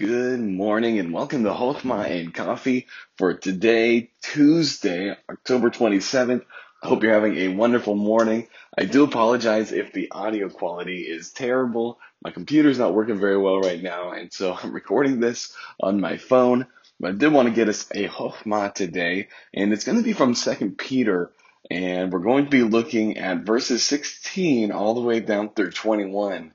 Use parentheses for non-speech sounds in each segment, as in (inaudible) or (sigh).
Good morning and welcome to Hochma and Coffee for today, Tuesday, October 27th. I hope you're having a wonderful morning. I do apologize if the audio quality is terrible. My computer's not working very well right now, and so (laughs) I'm recording this on my phone. But I did want to get us a Hochma today, and it's going to be from 2 Peter, and we're going to be looking at verses 16 all the way down through 21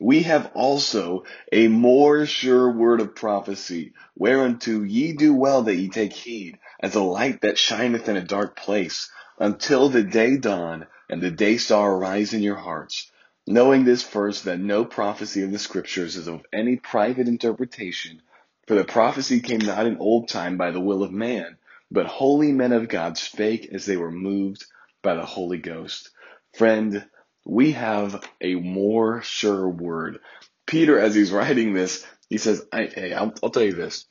we have also a more sure word of prophecy, whereunto ye do well that ye take heed, as a light that shineth in a dark place, until the day dawn and the day star arise in your hearts. Knowing this first, that no prophecy of the scriptures is of any private interpretation, for the prophecy came not in old time by the will of man, but holy men of God spake as they were moved by the Holy Ghost. Friend, we have a more sure word. Peter, as he's writing this, he says, I, hey, I'll, I'll tell you this.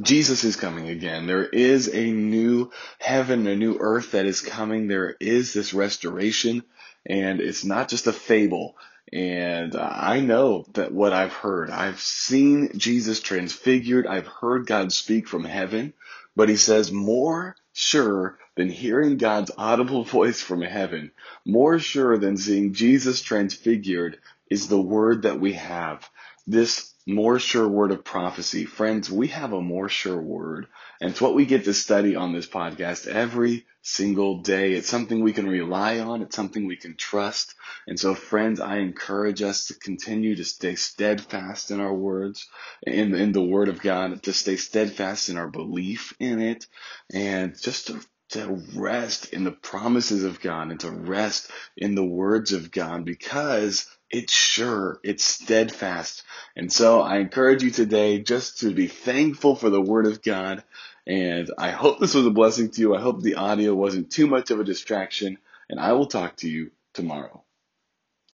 Jesus is coming again. There is a new heaven, a new earth that is coming. There is this restoration, and it's not just a fable. And I know that what I've heard, I've seen Jesus transfigured. I've heard God speak from heaven, but he says more sure than hearing God's audible voice from heaven, more sure than seeing Jesus transfigured is the word that we have. This more sure word of prophecy. Friends, we have a more sure word. And it's what we get to study on this podcast every single day. It's something we can rely on. It's something we can trust. And so friends, I encourage us to continue to stay steadfast in our words, in, in the word of God, to stay steadfast in our belief in it, and just to to rest in the promises of God and to rest in the words of God because it's sure, it's steadfast. And so I encourage you today just to be thankful for the word of God. And I hope this was a blessing to you. I hope the audio wasn't too much of a distraction and I will talk to you tomorrow.